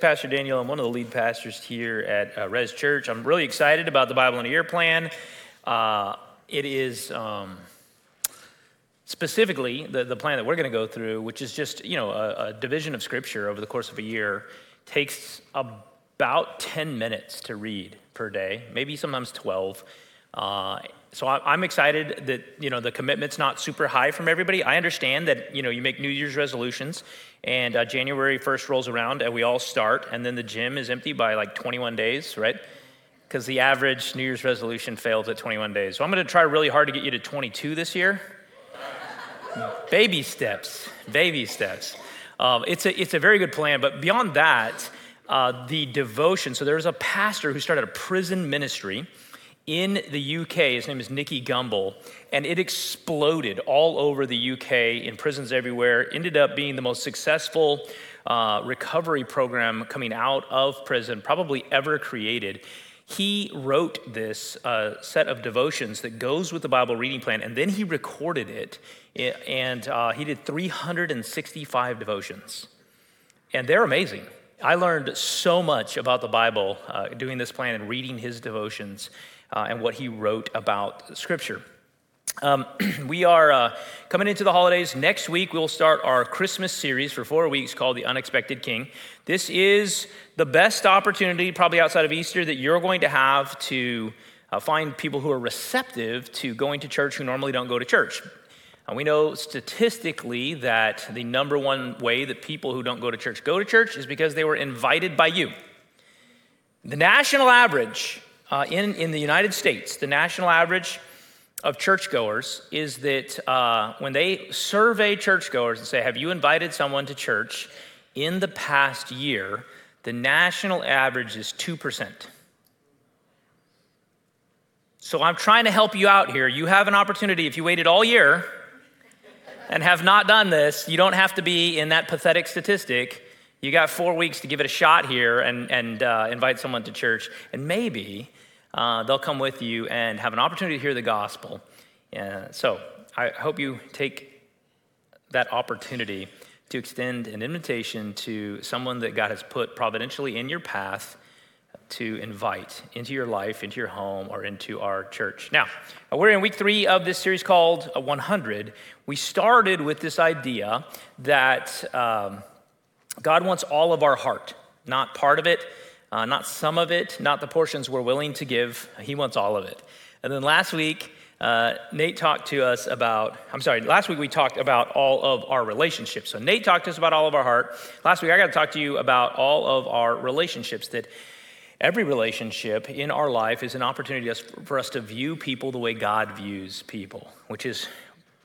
Pastor Daniel. I'm one of the lead pastors here at uh, Res Church. I'm really excited about the Bible in a Year plan. Uh, it is um, specifically the, the plan that we're going to go through, which is just you know a, a division of Scripture over the course of a year, takes about 10 minutes to read per day, maybe sometimes 12. Uh, so I, am excited that you know the commitment's not super high from everybody. I understand that you know you make New Year's resolutions, and uh, January 1st rolls around, and we all start, and then the gym is empty by like 21 days, right? Because the average New Year's resolution fails at 21 days. So I'm going to try really hard to get you to 22 this year. baby steps, baby steps. Um, it's a it's a very good plan, but beyond that, uh, the devotion. So there's a pastor who started a prison ministry in the UK. His name is Nicky Gumbel, and it exploded all over the UK in prisons everywhere. Ended up being the most successful uh, recovery program coming out of prison, probably ever created. He wrote this uh, set of devotions that goes with the Bible reading plan, and then he recorded it, and uh, he did 365 devotions. And they're amazing. I learned so much about the Bible uh, doing this plan and reading his devotions uh, and what he wrote about Scripture. Um, we are uh, coming into the holidays. Next week, we'll start our Christmas series for four weeks called The Unexpected King. This is the best opportunity, probably outside of Easter, that you're going to have to uh, find people who are receptive to going to church who normally don't go to church. And we know statistically that the number one way that people who don't go to church go to church is because they were invited by you. The national average uh, in, in the United States, the national average of churchgoers is that uh, when they survey churchgoers and say, Have you invited someone to church in the past year? The national average is 2%. So I'm trying to help you out here. You have an opportunity if you waited all year and have not done this, you don't have to be in that pathetic statistic. You got four weeks to give it a shot here and, and uh, invite someone to church. And maybe uh, they'll come with you and have an opportunity to hear the gospel. Uh, so I hope you take that opportunity to extend an invitation to someone that God has put providentially in your path to invite into your life, into your home, or into our church. Now, we're in week three of this series called 100. We started with this idea that um, God wants all of our heart, not part of it, uh, not some of it, not the portions we're willing to give. He wants all of it. And then last week, uh, Nate talked to us about, I'm sorry, last week we talked about all of our relationships. So Nate talked to us about all of our heart. Last week I got to talk to you about all of our relationships, that every relationship in our life is an opportunity for us to view people the way God views people, which is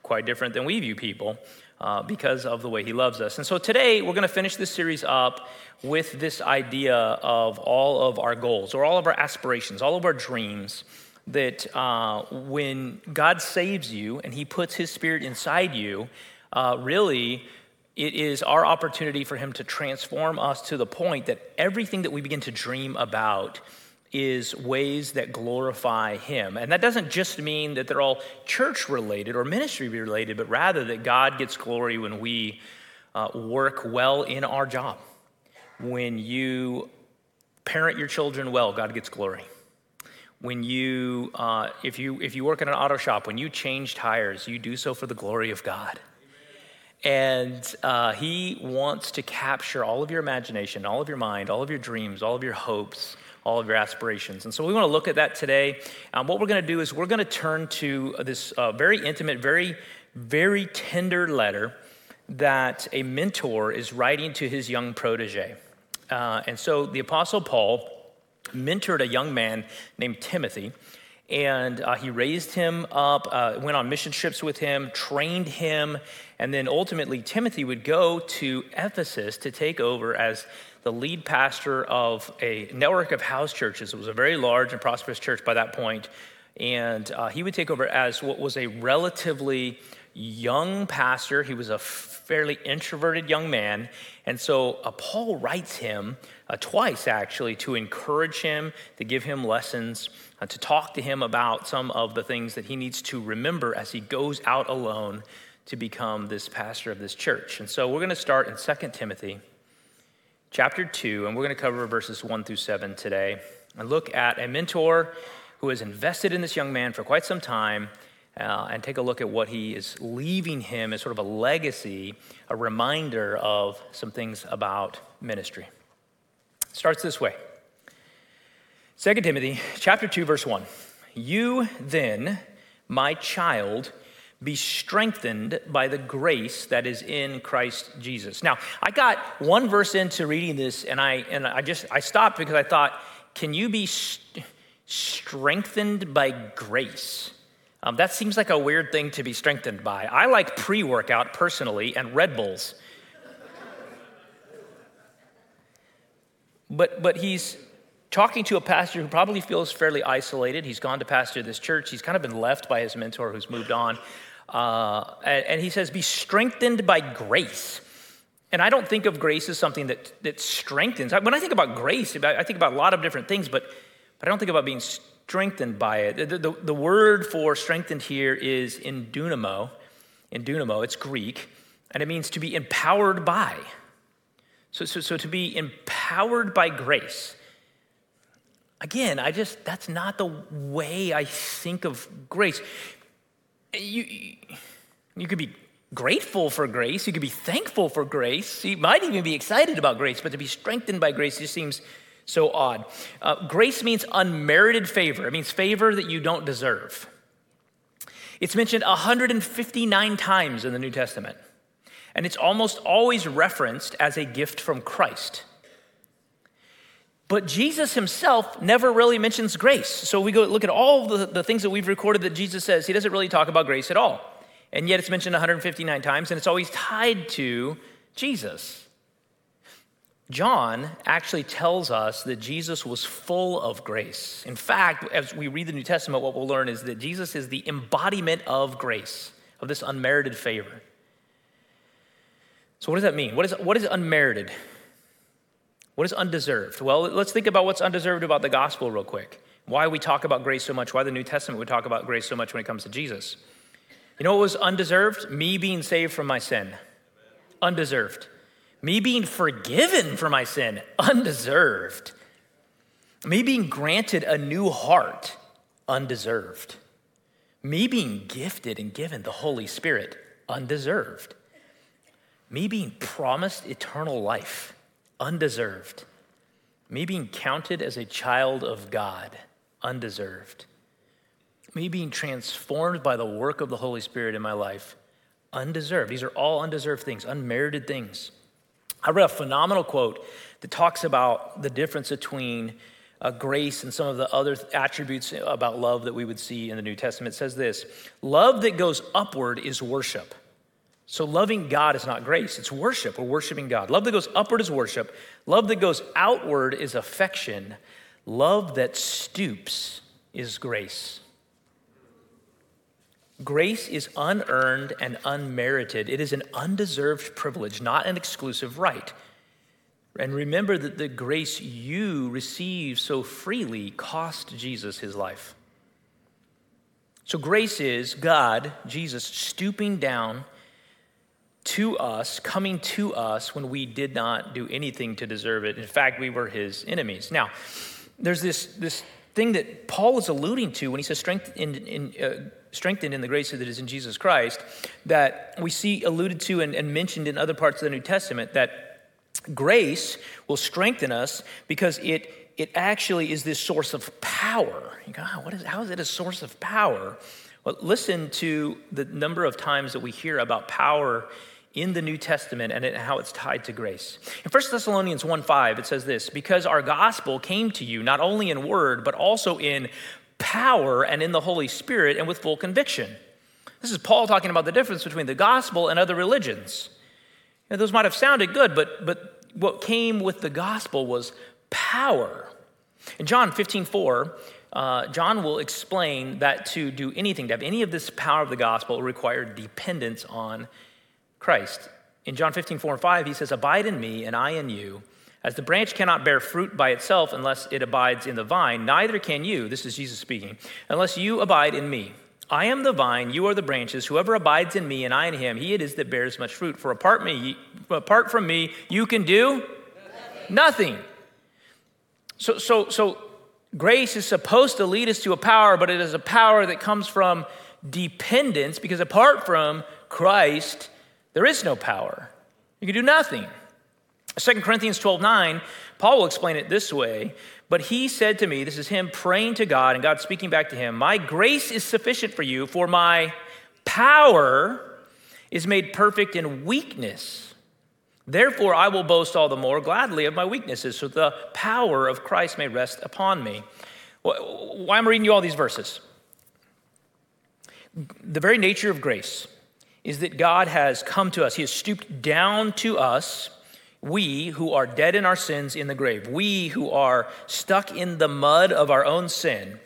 quite different than we view people uh, because of the way he loves us. And so today we're going to finish this series up with this idea of all of our goals or all of our aspirations, all of our dreams. That uh, when God saves you and he puts his spirit inside you, uh, really, it is our opportunity for him to transform us to the point that everything that we begin to dream about is ways that glorify Him. And that doesn't just mean that they're all church related or ministry related, but rather that God gets glory when we uh, work well in our job. When you parent your children well, God gets glory. When you, uh, if you, if you work in an auto shop, when you change tires, you do so for the glory of God. And uh, he wants to capture all of your imagination, all of your mind, all of your dreams, all of your hopes, all of your aspirations. And so we want to look at that today. Um, what we're going to do is we're going to turn to this uh, very intimate, very, very tender letter that a mentor is writing to his young protege. Uh, and so the Apostle Paul mentored a young man named Timothy. And uh, he raised him up, uh, went on mission trips with him, trained him, and then ultimately Timothy would go to Ephesus to take over as the lead pastor of a network of house churches. It was a very large and prosperous church by that point. And uh, he would take over as what was a relatively young pastor. He was a fairly introverted young man. And so uh, Paul writes him uh, twice, actually, to encourage him, to give him lessons, uh, to talk to him about some of the things that he needs to remember as he goes out alone to become this pastor of this church. And so we're going to start in 2 Timothy chapter 2, and we're going to cover verses 1 through 7 today and look at a mentor who has invested in this young man for quite some time uh, and take a look at what he is leaving him as sort of a legacy, a reminder of some things about ministry. Starts this way 2 Timothy chapter 2, verse 1. You then, my child, be strengthened by the grace that is in Christ Jesus. Now, I got one verse into reading this and I and I just I stopped because I thought, can you be st- strengthened by grace? Um, that seems like a weird thing to be strengthened by. I like pre-workout personally and Red Bulls. but but he's talking to a pastor who probably feels fairly isolated. He's gone to pastor this church. He's kind of been left by his mentor who's moved on. Uh, and, and he says, Be strengthened by grace. And I don't think of grace as something that, that strengthens. When I think about grace, I think about a lot of different things, but, but I don't think about being strengthened by it. The, the, the word for strengthened here is in dunamo. In dunamo, it's Greek, and it means to be empowered by. So, so, so to be empowered by grace. Again, I just, that's not the way I think of grace you, you could be grateful for grace. You could be thankful for grace. You might even be excited about grace, but to be strengthened by grace just seems so odd. Uh, grace means unmerited favor, it means favor that you don't deserve. It's mentioned 159 times in the New Testament, and it's almost always referenced as a gift from Christ. But Jesus himself never really mentions grace. So we go look at all the, the things that we've recorded that Jesus says. He doesn't really talk about grace at all. And yet it's mentioned 159 times, and it's always tied to Jesus. John actually tells us that Jesus was full of grace. In fact, as we read the New Testament, what we'll learn is that Jesus is the embodiment of grace, of this unmerited favor. So, what does that mean? What is, what is unmerited? What is undeserved? Well, let's think about what's undeserved about the gospel real quick. Why we talk about grace so much, why the New Testament would talk about grace so much when it comes to Jesus. You know what was undeserved? Me being saved from my sin. Undeserved. Me being forgiven for my sin. Undeserved. Me being granted a new heart. Undeserved. Me being gifted and given the Holy Spirit. Undeserved. Me being promised eternal life undeserved. Me being counted as a child of God, undeserved. Me being transformed by the work of the Holy Spirit in my life, undeserved. These are all undeserved things, unmerited things. I read a phenomenal quote that talks about the difference between uh, grace and some of the other attributes about love that we would see in the New Testament. It says this Love that goes upward is worship. So, loving God is not grace, it's worship. We're worshiping God. Love that goes upward is worship. Love that goes outward is affection. Love that stoops is grace. Grace is unearned and unmerited. It is an undeserved privilege, not an exclusive right. And remember that the grace you receive so freely cost Jesus his life. So, grace is God, Jesus, stooping down to us, coming to us when we did not do anything to deserve it. In fact, we were his enemies. Now, there's this, this thing that Paul is alluding to when he says strengthened in, uh, strengthened in the grace that is in Jesus Christ, that we see alluded to and, and mentioned in other parts of the New Testament, that grace will strengthen us because it, it actually is this source of power. You go, oh, what is, how is it a source of power? Well, listen to the number of times that we hear about power in the New Testament and how it's tied to grace. In 1 Thessalonians 1 5, it says this because our gospel came to you not only in word, but also in power and in the Holy Spirit and with full conviction. This is Paul talking about the difference between the gospel and other religions. And those might have sounded good, but, but what came with the gospel was power. In John 15 4, uh, John will explain that to do anything, to have any of this power of the gospel, required dependence on Christ. In John 15, 4 and 5, he says, Abide in me, and I in you. As the branch cannot bear fruit by itself unless it abides in the vine, neither can you, this is Jesus speaking, unless you abide in me. I am the vine, you are the branches. Whoever abides in me and I in him, he it is that bears much fruit. For apart, me, apart from me, you can do nothing. nothing. So, so, so grace is supposed to lead us to a power, but it is a power that comes from dependence because apart from Christ, there is no power. You can do nothing. 2 Corinthians 12 9, Paul will explain it this way. But he said to me, This is him praying to God, and God speaking back to him, My grace is sufficient for you, for my power is made perfect in weakness. Therefore, I will boast all the more gladly of my weaknesses, so the power of Christ may rest upon me. Why am I reading you all these verses? The very nature of grace is that God has come to us, He has stooped down to us we who are dead in our sins in the grave, we who are stuck in the mud of our own sin,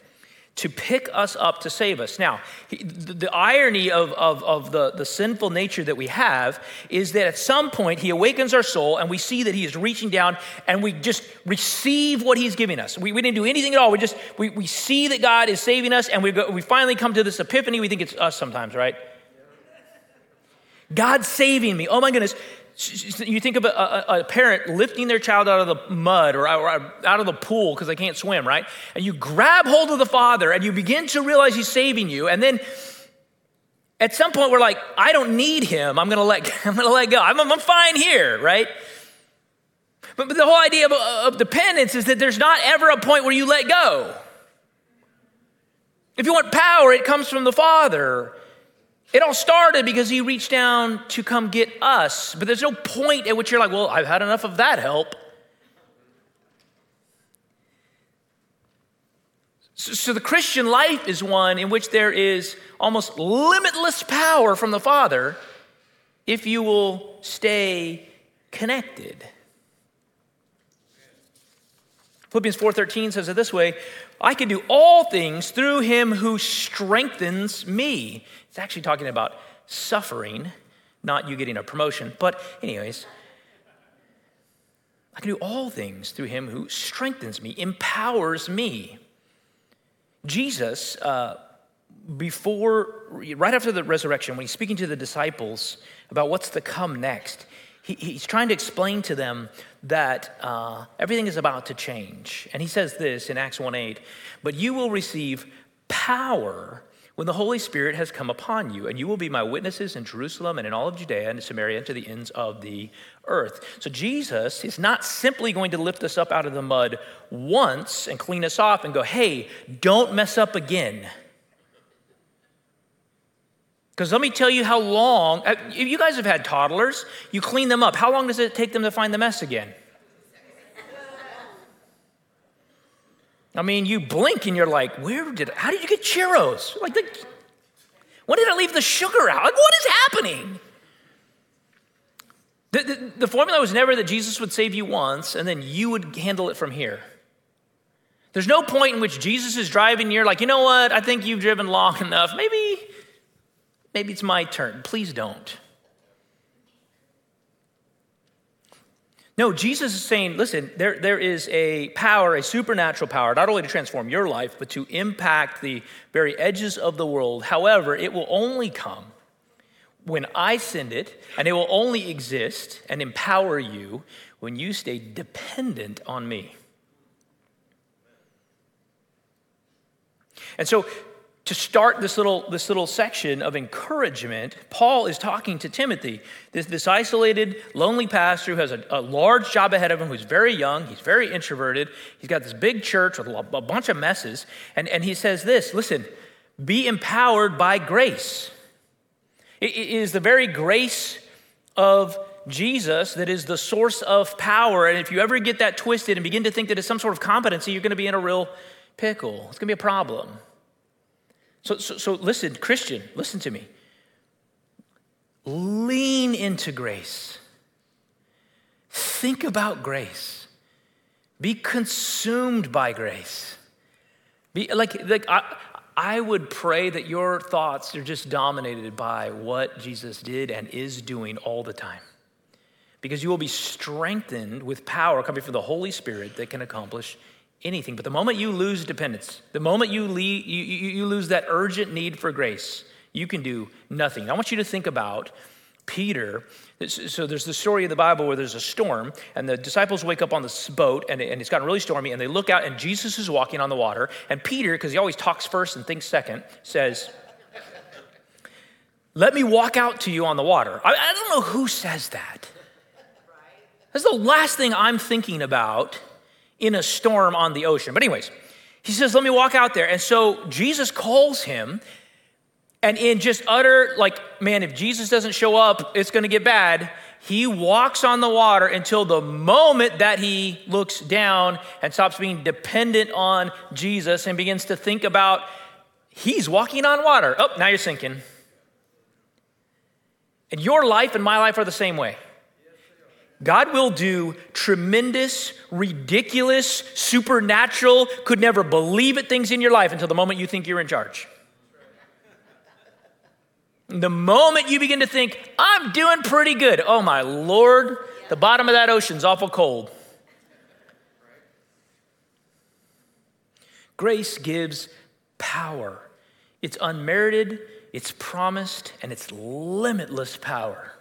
to pick us up to save us. Now, the, irony of, of, of the, the sinful nature that we have is that at some point he awakens our soul and we see that he is reaching down and we just receive what he's giving us. We, we didn't do anything at all. We just, we, we see that God is saving us and we, go, we finally come to this epiphany. We think it's us sometimes, right? God's saving me. Oh my goodness. You think of a, a, a, parent lifting their child out of the mud or out of the pool because they can't swim, right? And you grab hold of the father and you begin to realize he's saving you. And then at some point, we're like, I don't need him. I'm going to let, I'm going to let go. I'm, I'm fine here, right? But, but the whole idea of, of dependence is that there's not ever a point where you let go. If you want power, it comes from the Father. It all started because he reached down to come get us. But there's no point at which you're like, well, I've had enough of that help. So, so, the Christian life is one in which there is almost limitless power from the Father if you will stay connected. Philippians 4:13 says it this way, I can do all things through him who strengthens me. It's actually talking about suffering, not you getting a promotion. But, anyways, I can do all things through him who strengthens me, empowers me. Jesus, uh, before, right after the resurrection, when he's speaking to the disciples about what's to come next, he, he's trying to explain to them that uh, everything is about to change. And he says this in Acts 1 8, but you will receive power when the Holy Spirit has come upon you, and you will be my witnesses in Jerusalem and in all of Judea and Samaria and to the ends of the earth. So Jesus is not simply going to lift us up out of the mud once and clean us off and go, hey, don't mess up again. Because let me tell you how long, uh, you guys have had toddlers, you clean them up. How long does it take them to find the mess again? I mean, you blink and you're like, where did, how did you get churros? Like, the, when did I leave the sugar out? Like, what is happening? The, the, the formula was never that Jesus would save you once and then you would handle it from here. There's no point in which Jesus is driving, you're like, you know what, I think you've driven long enough. Maybe Maybe it's my turn. Please don't. No, Jesus is saying, listen, there, there is a power, a supernatural power, not only to transform your life, but to impact the very edges of the world. However, it will only come when I send it, and it will only exist and empower you when you stay dependent on me. And so to start this little, this little section of encouragement, Paul is talking to Timothy, this, this isolated, lonely pastor who has a, a, large job ahead of him, who's very young, he's very introverted, he's got this big church with a, bunch of messes. And, and he says this listen, be empowered by grace. it, it is the very grace of Jesus that is the source of power. And if you ever get that twisted and begin to think that it's some sort of competency, you're going to be in a real pickle. It's going to be a problem. So, so, so listen, Christian, listen to me. Lean into grace. Think about grace. Be consumed by grace. Be like, like I, I would pray that your thoughts are just dominated by what Jesus did and is doing all the time. Because you will be strengthened with power coming from the Holy Spirit that can accomplish anything. But the moment you lose dependence, the moment you, leave, you, you, you lose that urgent need for grace, you can do nothing. I want you to think about Peter. So there's the story of the Bible where there's a storm, and the disciples wake up on this boat, and, and it's gotten really stormy, and they look out, and Jesus is walking on the water. And Peter, because he always talks first and thinks second, says, Let me walk out to you on the water. I, I don't know who says that. That's the last thing I'm thinking about in a storm on the ocean. But, anyways, he says, Let me walk out there. And so Jesus calls him, and in just utter, like, man, if Jesus doesn't show up, it's gonna get bad. He walks on the water until the moment that he looks down and stops being dependent on Jesus and begins to think about he's walking on water. Oh, now you're sinking. And your life and my life are the same way. God will do tremendous, ridiculous, supernatural, could never believe it things in your life until the moment you think you're in charge. The moment you begin to think, I'm doing pretty good, oh my Lord, the bottom of that ocean's awful cold. Grace gives power. It's unmerited, it's promised, and it's limitless power.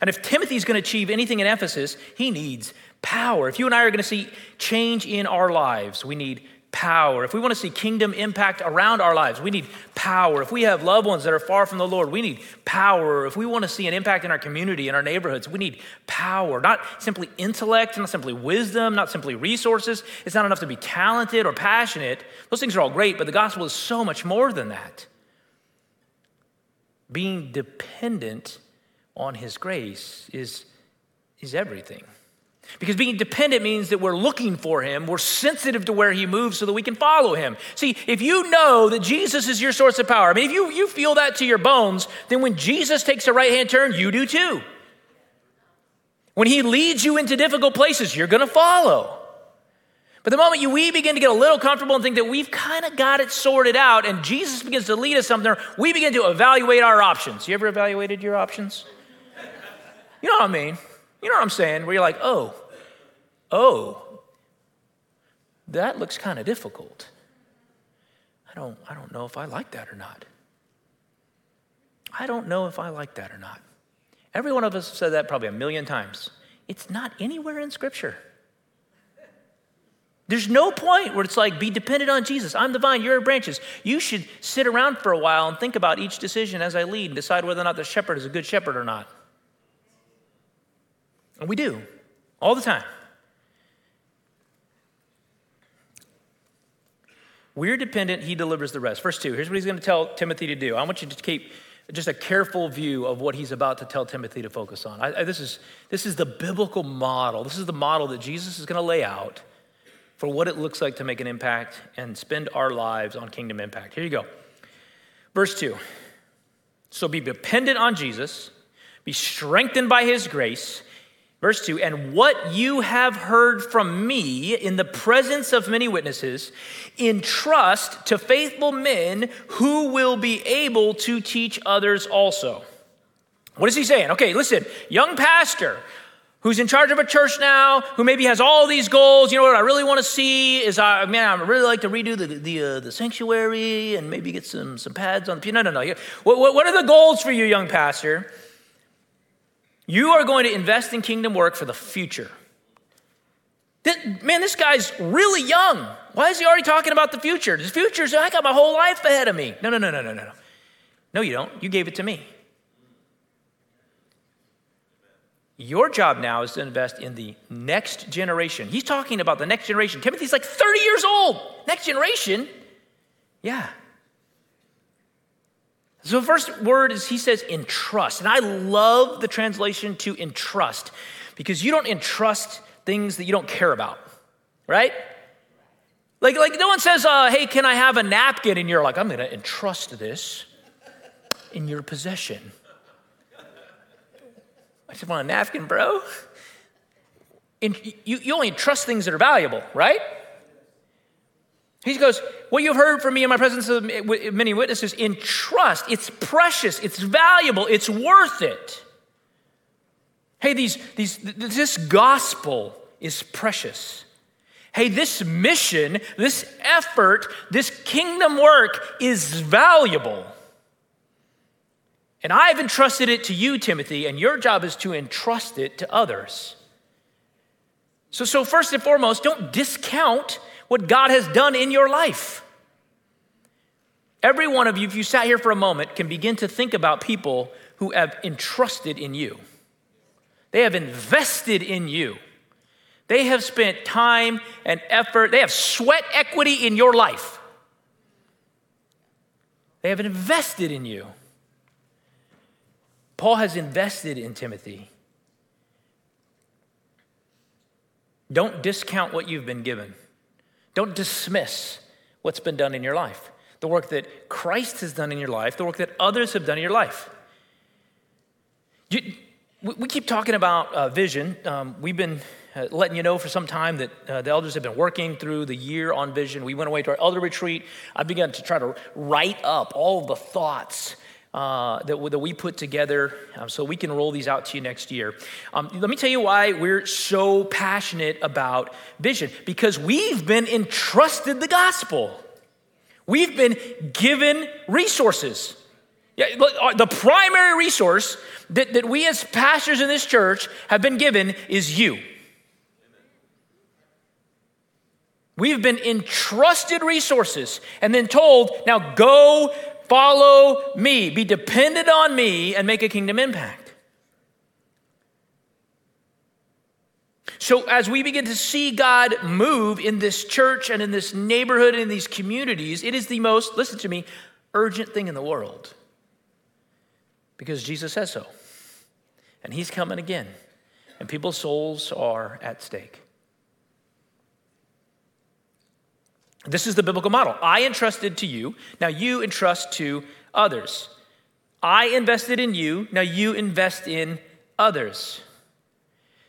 And if Timothy's going to achieve anything in Ephesus, he needs power. If you and I are going to see change in our lives, we need power. If we want to see kingdom impact around our lives, we need power. If we have loved ones that are far from the Lord, we need power. If we want to see an impact in our community, in our neighborhoods, we need power. Not simply intellect, not simply wisdom, not simply resources. It's not enough to be talented or passionate. Those things are all great, but the gospel is so much more than that. Being dependent on His grace is, is everything. Because being dependent means that we're looking for him, we're sensitive to where he moves so that we can follow him. See, if you know that Jesus is your source of power, I mean, if you, you feel that to your bones, then when Jesus takes a right hand turn, you do too. When he leads you into difficult places, you're gonna follow. But the moment you, we begin to get a little comfortable and think that we've kind of got it sorted out, and Jesus begins to lead us somewhere, we begin to evaluate our options. You ever evaluated your options? You know what I mean? You know what I'm saying? Where you're like, oh, oh, that looks kind of difficult. I don't, I don't know if I like that or not. I don't know if I like that or not. Every one of us said that probably a million times. It's not anywhere in Scripture. There's no point where it's like, be dependent on Jesus. I'm the vine, you're branches. You should sit around for a while and think about each decision as I lead and decide whether or not the shepherd is a good shepherd or not. And we do, all the time. We're dependent, he delivers the rest. Verse 2, here's what he's going to tell Timothy to do. I want you to keep just a careful view of what he's about to tell Timothy to focus on. I, I, this, is, this is the biblical model. This is the model that Jesus is going to lay out for what it looks like to make an impact and spend our lives on kingdom impact. Here you go. Verse 2. So be dependent on Jesus, be strengthened by his grace Verse 2 And what you have heard from me in the presence of many witnesses, entrust to faithful men who will be able to teach others also. What is he saying? Okay, listen, young pastor who's in charge of a church now, who maybe has all these goals. You know what I really want to see is, I man, I really like to redo the the, uh, the sanctuary and maybe get some some pads on the pew. No, no, no. What, what are the goals for you, young pastor? You are going to invest in kingdom work for the future. man, this guy's really young. Why is he already talking about the future? The future is, I got my whole life ahead of me. No, no, no, no, no, no. No, you don't. You gave it to me. Your job now is to invest in the next generation. He's talking about the next generation. Timothy's like 30 years old. Next generation? Yeah. So the first word is he says entrust. And I love the translation to entrust because you don't entrust things that you don't care about, right? Like, like no one says, uh, hey, can I have a napkin? And you're like, I'm gonna entrust this in your possession. I just want a napkin, bro. And you, you only trust things that are valuable, right? He goes, What you've heard from me in my presence of many witnesses, in trust. It's precious, it's valuable, it's worth it. Hey, these, these, this gospel is precious. Hey, this mission, this effort, this kingdom work is valuable. And I've entrusted it to you, Timothy, and your job is to entrust it to others. So, so first and foremost, don't discount what God has done in your life. Every one of you, if you sat here for a moment, can begin to think about people who have entrusted in you. They have invested in you. They have spent time and effort, they have sweat equity in your life. They have invested in you. Paul has invested in Timothy. Don't discount what you've been given. Don't dismiss what's been done in your life. The work that Christ has done in your life, the work that others have done in your life. You, we keep talking about uh, vision. Um, we've been uh, letting you know for some time that uh, the elders have been working through the year on vision. We went away to our elder retreat. I began to try to write up all the thoughts uh, that, that, we put together um, so we can roll these out to you next year. Um, let me tell you why we're so passionate about vision because we've been entrusted the gospel, we've been given resources. Yeah, uh, the primary resource that, that we as pastors in this church have been given is you. We've been entrusted resources and then told, now go Follow me, be dependent on me, and make a kingdom impact. So, as we begin to see God move in this church and in this neighborhood and in these communities, it is the most, listen to me, urgent thing in the world. Because Jesus says so. And He's coming again. And people's souls are at stake. This is the biblical model. I entrusted to you, now you entrust to others. I invested in you, now you invest in others.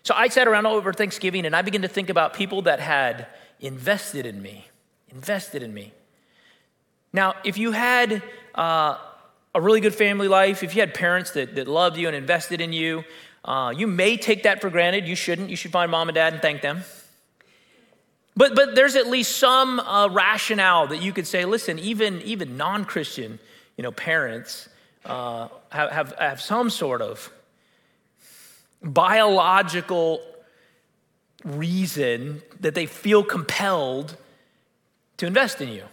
So I sat around all over Thanksgiving and I began to think about people that had invested in me, invested in me. Now, if you had uh, a really good family life, if you had parents that, that loved you and invested in you, uh, you may take that for granted. You shouldn't. You should find mom and dad and thank them. But, but there's at least some uh, rationale that you could say, listen, even, even non-Christian you know, parents uh, have, have, have some sort of biological reason that they feel compelled to invest in you.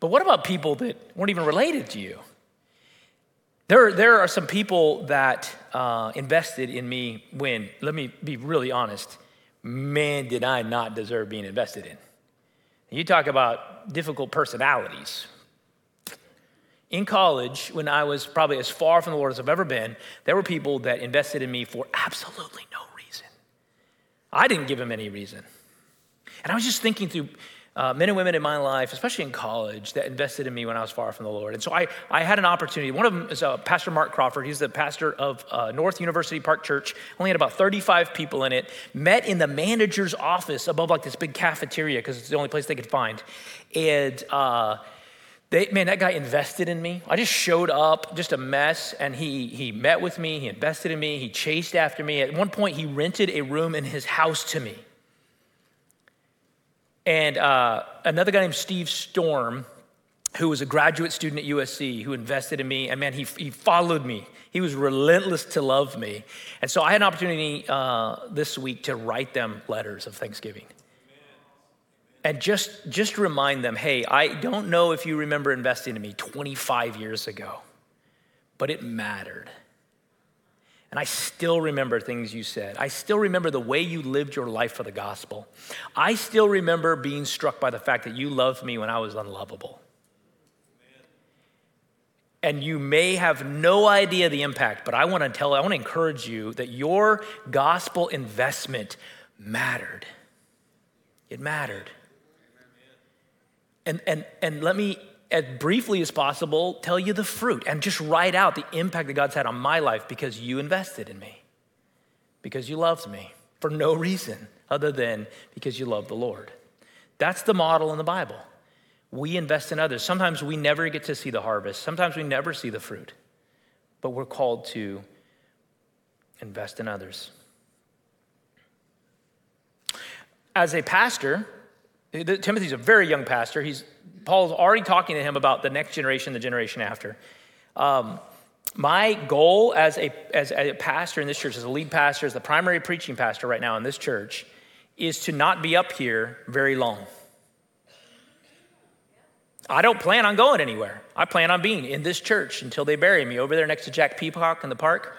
But what about people that weren't even related to you? There, there are some people that uh, invested in me when, let me be really honest, man, did I not deserve being invested in. You talk about difficult personalities. In college, when I was probably as far from the Lord as I've ever been, there were people that invested in me for absolutely no reason. I didn't give them any reason. And I was just thinking through uh, men and women in my life, especially in college, that invested in me when I was far from the Lord. And so I, I had an opportunity. One of them is uh, Pastor Mark Crawford. He's the pastor of uh, North University Park Church. Only had about 35 people in it. Met in the manager's office above like this big cafeteria because it's the only place they could find. And uh, they, man, that guy invested in me. I just showed up, just a mess, and he, he met with me. He invested in me. He chased after me. At one point, he rented a room in his house to me. And uh, another guy named Steve Storm, who was a graduate student at USC, who invested in me, and man, he, he followed me. He was relentless to love me. And so I had an opportunity uh, this week to write them letters of thanksgiving. And just, just remind them hey, I don't know if you remember investing in me 25 years ago, but it mattered. And I still remember things you said. I still remember the way you lived your life for the gospel. I still remember being struck by the fact that you loved me when I was unlovable. And you may have no idea the impact, but I want to tell, I want to encourage you that your gospel investment mattered. It mattered. And, and, and let me as briefly as possible, tell you the fruit and just write out the impact that God's had on my life because you invested in me, because you loved me for no reason other than because you love the Lord. That's the model in the Bible. We invest in others. Sometimes we never get to see the harvest, sometimes we never see the fruit, but we're called to invest in others. As a pastor, Timothy's a very young pastor. He's, Paul's already talking to him about the next generation, the generation after. Um, my goal as a, as a pastor in this church, as a lead pastor, as the primary preaching pastor right now in this church, is to not be up here very long. I don't plan on going anywhere. I plan on being in this church until they bury me over there next to Jack Peacock in the park.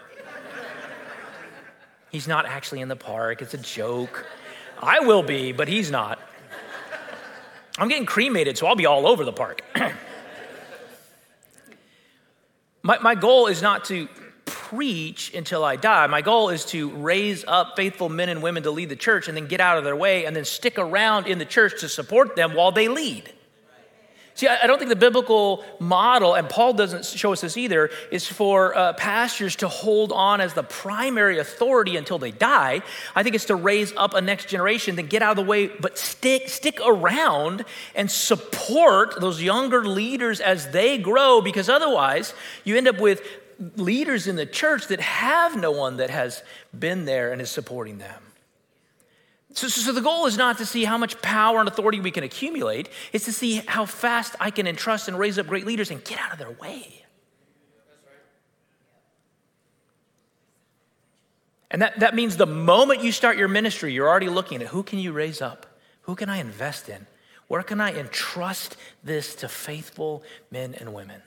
he's not actually in the park, it's a joke. I will be, but he's not. I'm getting cremated, so I'll be all over the park. my, my goal is not to preach until I die. My goal is to raise up faithful men and women to lead the church and then get out of their way and then stick around in the church to support them while they lead. See, I don't think the biblical model, and Paul doesn't show us this either, is for uh, pastors to hold on as the primary authority until they die. I think it's to raise up a next generation, then get out of the way, but stick, stick around and support those younger leaders as they grow, because otherwise you end up with leaders in the church that have no one that has been there and is supporting them. So, so, the goal is not to see how much power and authority we can accumulate, it's to see how fast I can entrust and raise up great leaders and get out of their way. And that, that means the moment you start your ministry, you're already looking at who can you raise up? Who can I invest in? Where can I entrust this to faithful men and women?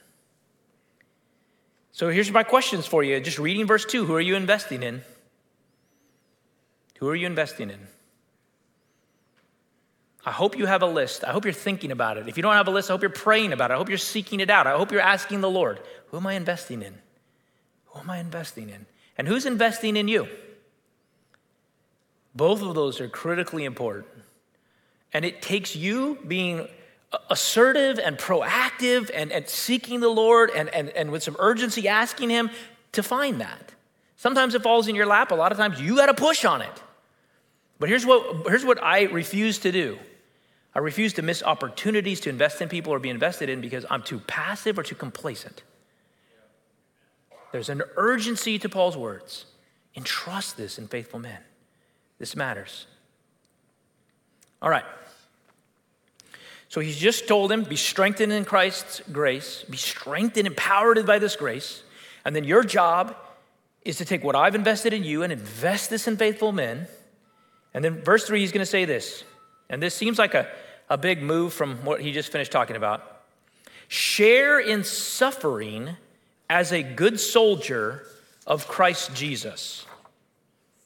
So here's my questions for you. Just reading verse 2 Who are you investing in? Who are you investing in? I hope you have a list. I hope you're thinking about it. If you don't have a list, I hope you're praying about it. I hope you're seeking it out. I hope you're asking the Lord, who am I investing in? Who am I investing in? And who's investing in you? Both of those are critically important. And it takes you being assertive and proactive and, and seeking the Lord and, and, and with some urgency asking Him to find that. Sometimes it falls in your lap, a lot of times you got to push on it. But here's what, here's what I refuse to do I refuse to miss opportunities to invest in people or be invested in because I'm too passive or too complacent. There's an urgency to Paul's words. Entrust this in faithful men. This matters. All right. So he's just told him be strengthened in Christ's grace, be strengthened, empowered by this grace. And then your job is to take what I've invested in you and invest this in faithful men. And then verse three, he's going to say this and this seems like a, a big move from what he just finished talking about. Share in suffering as a good soldier of Christ Jesus.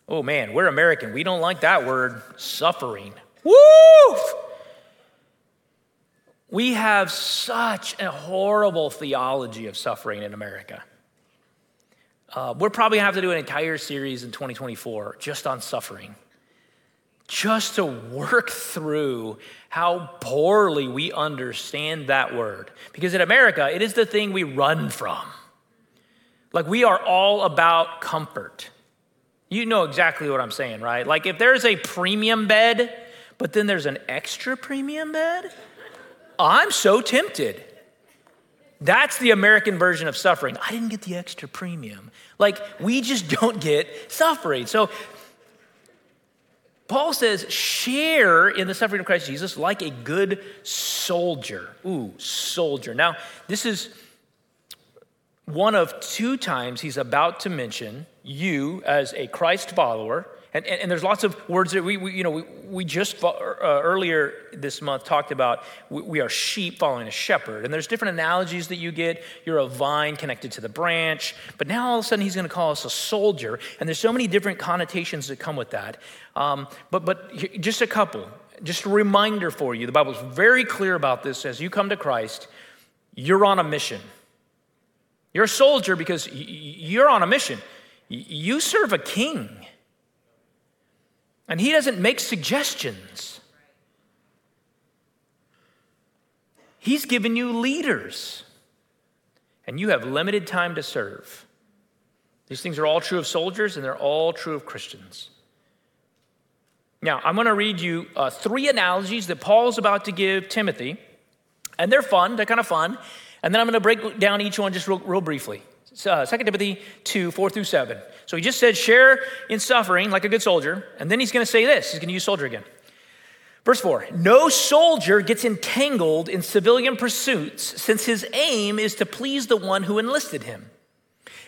Oh man, we're American. We don't like that word, suffering. Woo! We have such a horrible theology of suffering in America. Uh, we're probably gonna have to do an entire series in 2024 just on suffering just to work through how poorly we understand that word. Because in America, it is the thing we run from. Like we are all about comfort. You know exactly what I'm saying, right? Like if there's a premium bed, but then there's an extra premium bed, I'm so tempted. That's the American version of suffering. I didn't get the extra premium. Like, we just don't get suffering. So, Paul says, share in the suffering of Christ Jesus like a good soldier. Ooh, soldier. Now, this is one of two times he's about to mention you as a Christ follower and, and, and, there's lots of words that we, we you know, we, we just uh, earlier this month talked about we, we, are sheep following a shepherd. And there's different analogies that you get. You're a vine connected to the branch. But now all of a sudden he's going to call us a soldier. And there's so many different connotations that come with that. Um, but, but just a couple, just a reminder for you. The Bible's very clear about this. As you come to Christ, you're on a mission. You're a soldier because you're on a mission. You serve a king. And he doesn't make suggestions. He's given you leaders, and you have limited time to serve. These things are all true of soldiers, and they're all true of Christians. Now, I'm going to read you uh, three analogies that Paul's about to give Timothy, and they're fun, they're kind of fun. And then I'm going to break down each one just real, real briefly uh, 2 Timothy 2, 4 through 7. So he just said, share in suffering like a good soldier. And then he's going to say this. He's going to use soldier again. Verse 4 No soldier gets entangled in civilian pursuits since his aim is to please the one who enlisted him.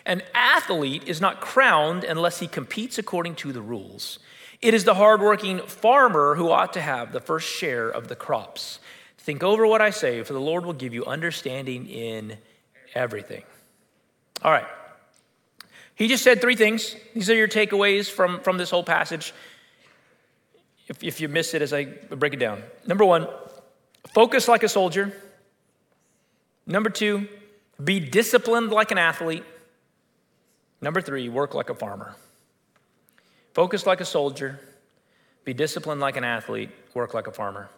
An athlete is not crowned unless he competes according to the rules. It is the hardworking farmer who ought to have the first share of the crops. Think over what I say, for the Lord will give you understanding in everything. All right. He just said three things. These are your takeaways from, from this whole passage if, if you miss it as I break it down. Number one, focus like a soldier. Number two, be disciplined like an athlete. Number three, work like a farmer. Focus like a soldier, be disciplined like an athlete, work like a farmer.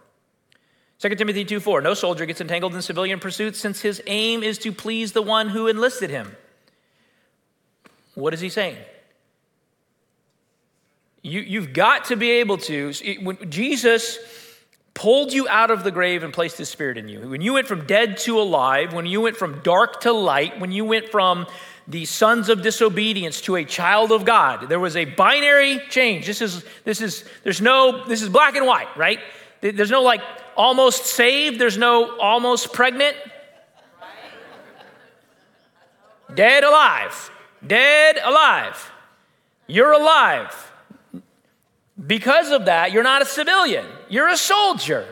2 Timothy 2 4, no soldier gets entangled in civilian pursuits since his aim is to please the one who enlisted him. What is he saying? You, you've got to be able to. When Jesus pulled you out of the grave and placed his spirit in you, when you went from dead to alive, when you went from dark to light, when you went from the sons of disobedience to a child of God, there was a binary change. This is, this is, there's no, this is black and white, right? There's no like almost saved, there's no almost pregnant. Dead, alive. Dead, alive. You're alive. Because of that, you're not a civilian, you're a soldier.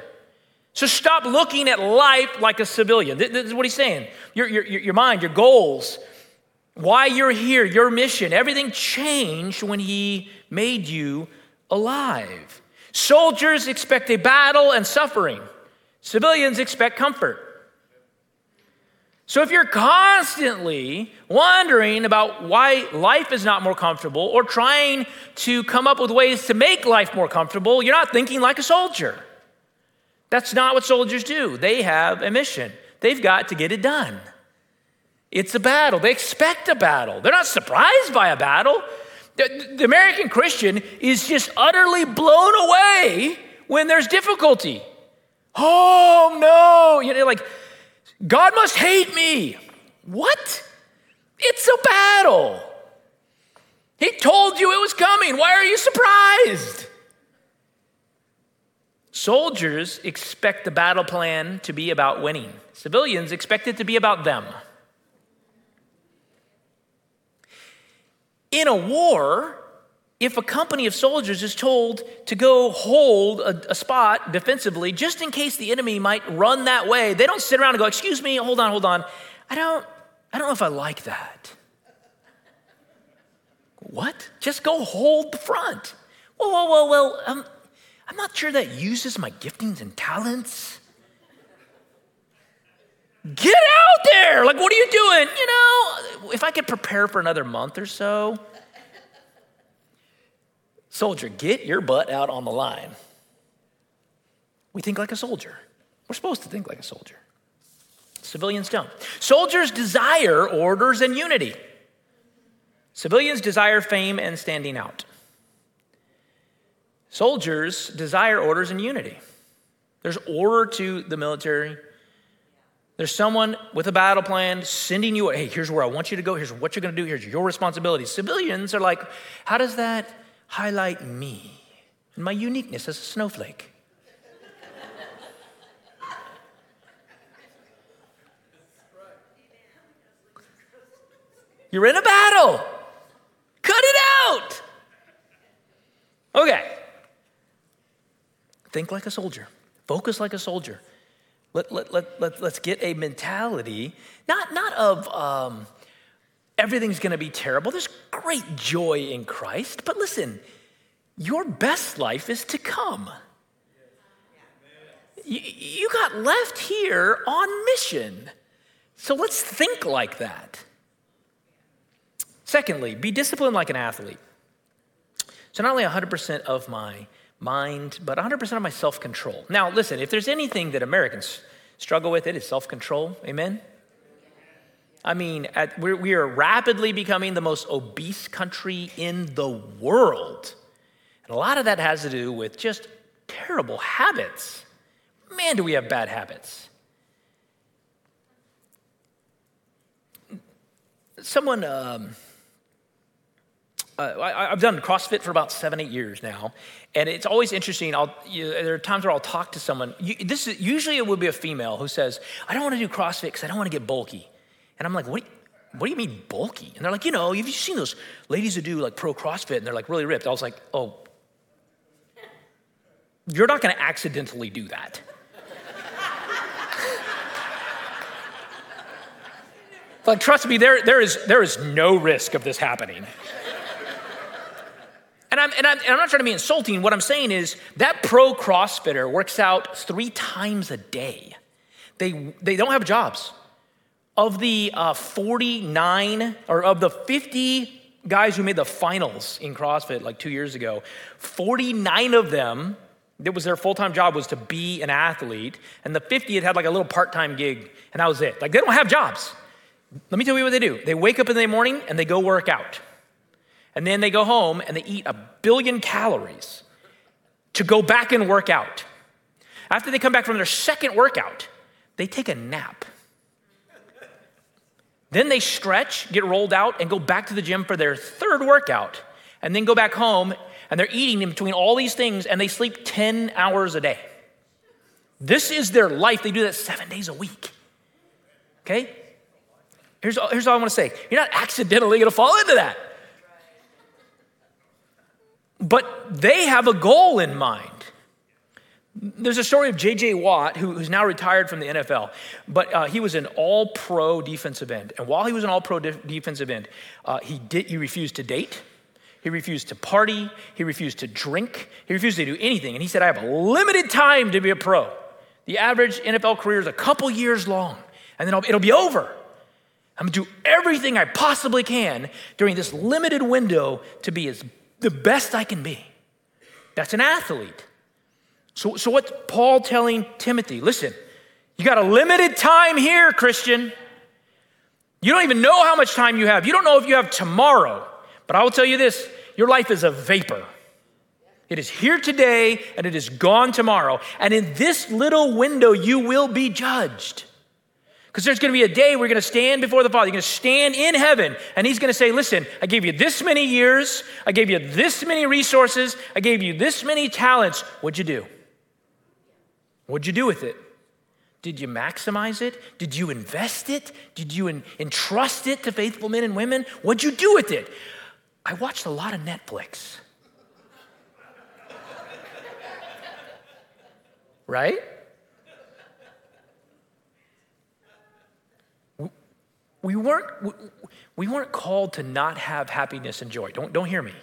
So stop looking at life like a civilian. This is what he's saying. Your, your, your mind, your goals, why you're here, your mission, everything changed when he made you alive. Soldiers expect a battle and suffering, civilians expect comfort. So if you're constantly wondering about why life is not more comfortable or trying to come up with ways to make life more comfortable, you're not thinking like a soldier. That's not what soldiers do. They have a mission, they've got to get it done. It's a battle. They expect a battle. They're not surprised by a battle. The, the American Christian is just utterly blown away when there's difficulty. Oh no, you know, like God must hate me. What? It's a battle. He told you it was coming. Why are you surprised? Soldiers expect the battle plan to be about winning, civilians expect it to be about them. In a war, if a company of soldiers is told to go hold a, a, spot defensively just in case the enemy might run that way, they don't sit around and go, "Excuse me, hold on, hold on. I don't I don't know if I like that." what? Just go hold the front. Well, well, well, well, um, I'm not sure that uses my giftings and talents. Get out there! Like, what are you doing? You know, if I could prepare for another month or so, Soldier, get your butt out on the line. We think like a soldier. We're supposed to think like a soldier. Civilians don't. Soldiers desire orders and unity. Civilians desire fame and standing out. Soldiers desire orders and unity. There's order to the military. There's someone with a battle plan sending you, hey, here's where I want you to go. Here's what you're going to do. Here's your responsibility. Civilians are like, how does that highlight me and my uniqueness as a snowflake. You're in a battle. Cut it out. Okay. Think like a soldier. Focus like a soldier. Let, let, let, let, let's get a mentality, not, not of um, everything's going to be terrible. There's great joy in Christ. But listen, your best life is to come. You, got left here on mission. So let's think like that. Secondly, be disciplined like an athlete. So, not only 100% of my mind, but 100% of my self control. Now, listen, if there's anything that Americans struggle with, it is self control. Amen? I mean, at, we're, we are rapidly becoming the most obese country in the world. And a lot of that has to do with just terrible habits. Man, do we have bad habits. Someone, um, uh, I, have done CrossFit for about seven, eight years now, And it's always interesting. I'll, you, there are times where I'll talk to someone. You, this is, usually it would be a female who says, I don't want to do CrossFit because I don't want to get bulky. And I'm like, what, what do you mean bulky? And they're like, you know, have you seen those ladies who do like pro CrossFit and they're like really ripped? I was like, oh, you're not going to accidentally do that. like, trust me, there, there, is, there is no risk of this happening. And I'm, and, I'm, and I'm not trying to be insulting. What I'm saying is that pro CrossFitter works out three times a day. They, they don't have jobs. Of the uh, 49, or of the 50 guys who made the finals in CrossFit like two years ago, 49 of them, that was their full time job was to be an athlete. And the 50 had like a little part time gig, and that was it. Like they don't have jobs. Let me tell you what they do. They wake up in the morning and they go work out. And then they go home and they eat a billion calories to go back and work out. After they come back from their second workout, they take a nap. Then they stretch, get rolled out, and go back to the gym for their third workout, and then go back home, and they're eating in between all these things, and they sleep 10 hours a day. This is their life. They do that seven days a week. Okay? Here's, here's all I want to say you're not accidentally going to fall into that. But they have a goal in mind. There's a story of J.J. Watt, who, who's now retired from the NFL, but uh, he was an all pro defensive end. And while he was an all pro de- defensive end, uh, he, did, he refused to date, he refused to party, he refused to drink, he refused to do anything. And he said, I have a limited time to be a pro. The average NFL career is a couple years long, and then I'll, it'll be over. I'm gonna do everything I possibly can during this limited window to be as the best I can be. That's an athlete. So, so what's Paul telling Timothy? Listen, you got a limited time here, Christian. You don't even know how much time you have. You don't know if you have tomorrow. But I will tell you this your life is a vapor. It is here today and it is gone tomorrow. And in this little window, you will be judged. Because there's going to be a day we're going to stand before the Father. You're going to stand in heaven, and He's going to say, Listen, I gave you this many years, I gave you this many resources, I gave you this many talents. What'd you do? What'd you do with it? Did you maximize it? Did you invest it? Did you entrust it to faithful men and women? What'd you do with it? I watched a lot of Netflix. right? We weren't, we weren't called to not have happiness and joy. Don't, don't hear me.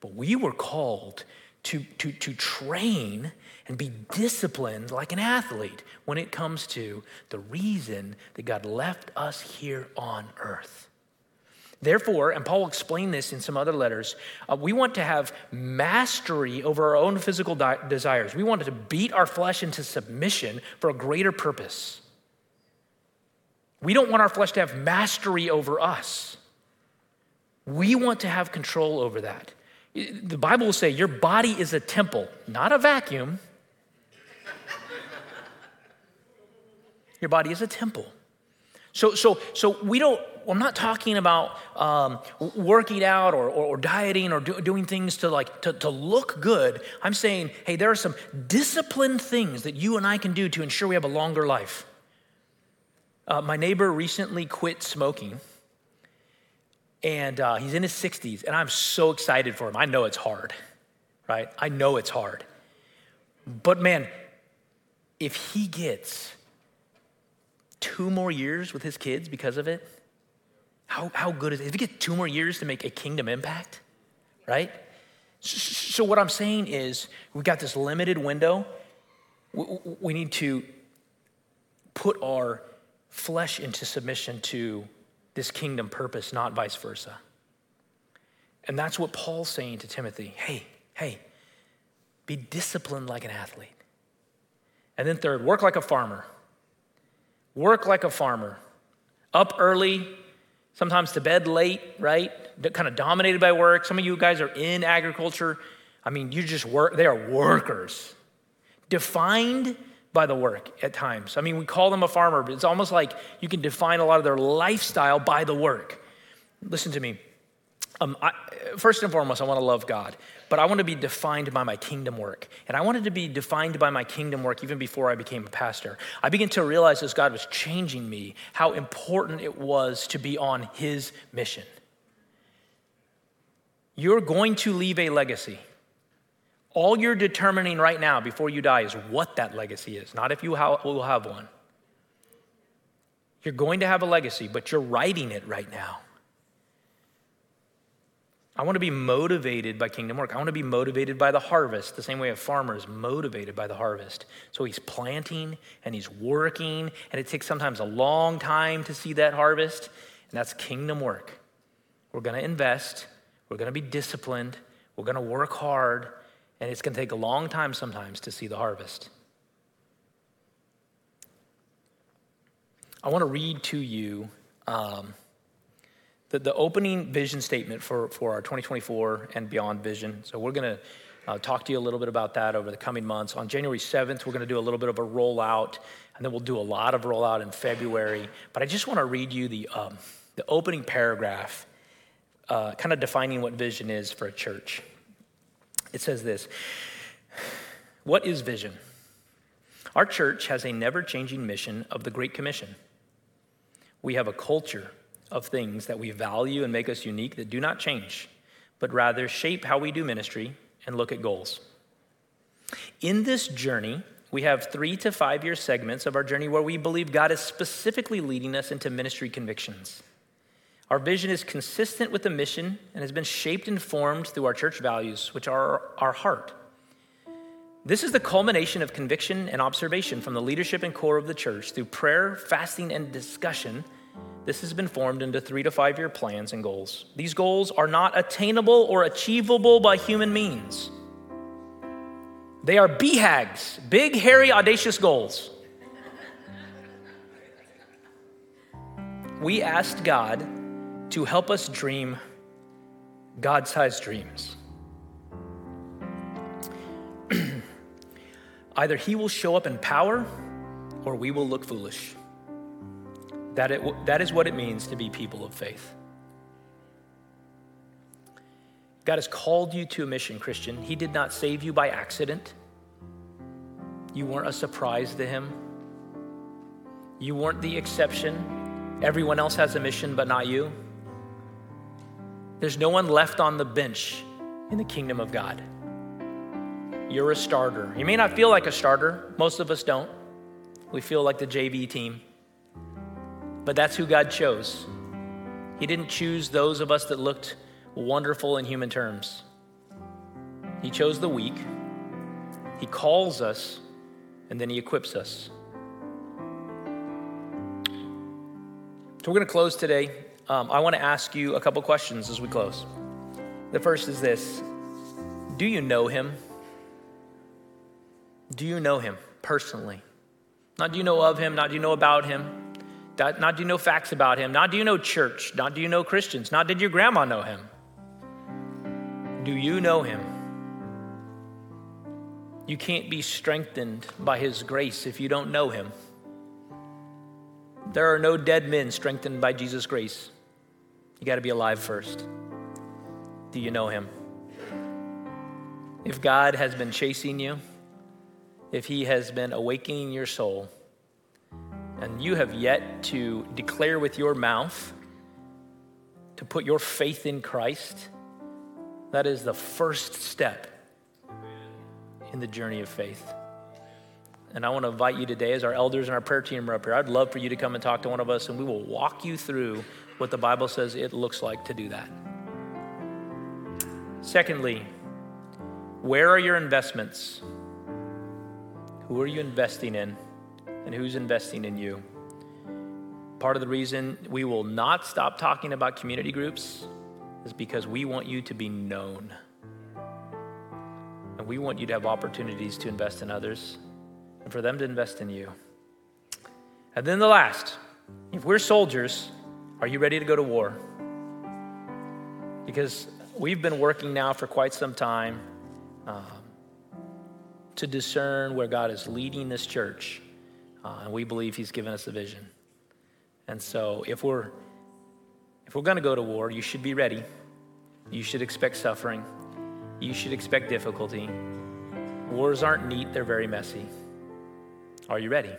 But we were called to, to, to train and be disciplined like an athlete when it comes to the reason that God left us here on earth. Therefore, and Paul will explain this in some other letters, uh, we want to have mastery over our own physical di- desires. We want to beat our flesh into submission for a greater purpose. We don't want our flesh to have mastery over us. We want to have control over that. The Bible will say your body is a temple, not a vacuum. Your body is a temple. So, so, so we don't, I'm not talking about um, working out or, or, or dieting or do, doing things to like to, to look good. I'm saying, hey, there are some disciplined things that you and I can do to ensure we have a longer life. Uh, my neighbor recently quit smoking, and uh, he's in his 60s, and I'm so excited for him. I know it's hard, right? I know it's hard. But man, if he gets two more years with his kids because of it, how, how good is it? If he get two more years to make a kingdom impact, right? So, what I'm saying is, we've got this limited window. We need to put our flesh into submission to this kingdom purpose, not vice versa. And that's what Paul's saying to Timothy hey, hey, be disciplined like an athlete. And then, third, work like a farmer. Work like a farmer. Up early, sometimes to bed late, right? Kind of dominated by work. Some of you guys are in agriculture. I mean, you just work, they are workers. Defined by the work at times. I mean, we call them a farmer, but it's almost like you can define a lot of their lifestyle by the work. Listen to me. Um, I, first and foremost, I want to love God, but I want to be defined by my kingdom work. And I wanted to be defined by my kingdom work even before I became a pastor. I began to realize as God was changing me how important it was to be on His mission. You're going to leave a legacy. All you're determining right now before you die is what that legacy is, not if you will have one. You're going to have a legacy, but you're writing it right now. I want to be motivated by kingdom work. I want to be motivated by the harvest, the same way a farmer is motivated by the harvest. So he's planting and he's working, and it takes sometimes a long time to see that harvest, and that's kingdom work. We're going to invest, we're going to be disciplined, we're going to work hard, and it's going to take a long time sometimes to see the harvest. I want to read to you. Um, the, the opening vision statement for, for our 2024 and beyond vision. So we're going to uh, talk to you a little bit about that over the coming months. On January 7th, we're going to do a little bit of a rollout, and then we'll do a lot of rollout in February. But I just want to read you the, um, the opening paragraph, uh, kind of defining what vision is for a church. It says this What is vision? Our church has a never changing mission of the Great Commission. We have a culture of things that we value and make us unique that do not change, but rather shape how we do ministry and look at goals. In this journey, we have three to five year segments of our journey where we believe God is specifically leading us into ministry convictions. Our vision is consistent with the mission and has been shaped and formed through our church values, which are our heart. This is the culmination of conviction and observation from the leadership and core of the church through prayer, fasting, and discussion this has been formed into three to five year plans and goals. These goals are not attainable or achievable by human means. They are BHAGs, big, hairy, audacious goals. we asked God to help us dream God sized dreams. Either He will show up in power or we will look foolish. That, it, that is what it means to be people of faith. God has called you to a mission, Christian. He did not save you by accident. You weren't a surprise to Him. You weren't the exception. Everyone else has a mission, but not you. There's no one left on the bench in the kingdom of God. You're a starter. You may not feel like a starter, most of us don't. We feel like the JV team. But that's who God chose. He didn't choose those of us that looked wonderful in human terms. He chose the weak. He calls us, and then He equips us. So we're going to close today. Um, I want to ask you a couple questions as we close. The first is this Do you know Him? Do you know Him personally? Not do you know of Him, not do you know about Him. Not do you know facts about him. Not do you know church. Not do you know Christians. Not did your grandma know him. Do you know him? You can't be strengthened by his grace if you don't know him. There are no dead men strengthened by Jesus' grace. You got to be alive first. Do you know him? If God has been chasing you, if he has been awakening your soul, and you have yet to declare with your mouth, to put your faith in Christ, that is the first step in the journey of faith. And I want to invite you today, as our elders and our prayer team are up here, I'd love for you to come and talk to one of us, and we will walk you through what the Bible says it looks like to do that. Secondly, where are your investments? Who are you investing in? And who's investing in you. Part of the reason we will not stop talking about community groups is because we want you to be known. And we want you to have opportunities to invest in others and for them to invest in you. And then the last if we're soldiers, are you ready to go to war? Because we've been working now for quite some time um, to discern where God is leading this church uh, and we believe he's given us a vision. And so if we're if we're going to go to war, you should be ready. You should expect suffering. You should expect difficulty. Wars aren't neat, they're very messy. Are you ready?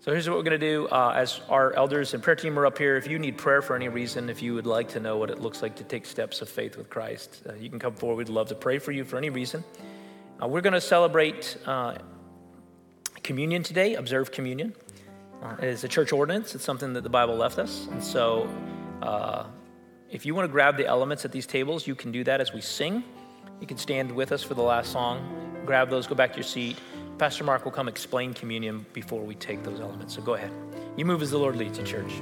So here's what we're going to do. Uh, as our elders and prayer team are up here, if you need prayer for any reason, if you would like to know what it looks like to take steps of faith with Christ, uh, you can come forward. We'd love to pray for you for any reason. Uh, we're going to celebrate uh, communion today, observe communion. Uh, it is a church ordinance, it's something that the Bible left us. And so uh, if you want to grab the elements at these tables, you can do that as we sing. You can stand with us for the last song, grab those, go back to your seat. Pastor Mark will come explain communion before we take those elements. So go ahead. You move as the Lord leads you, church.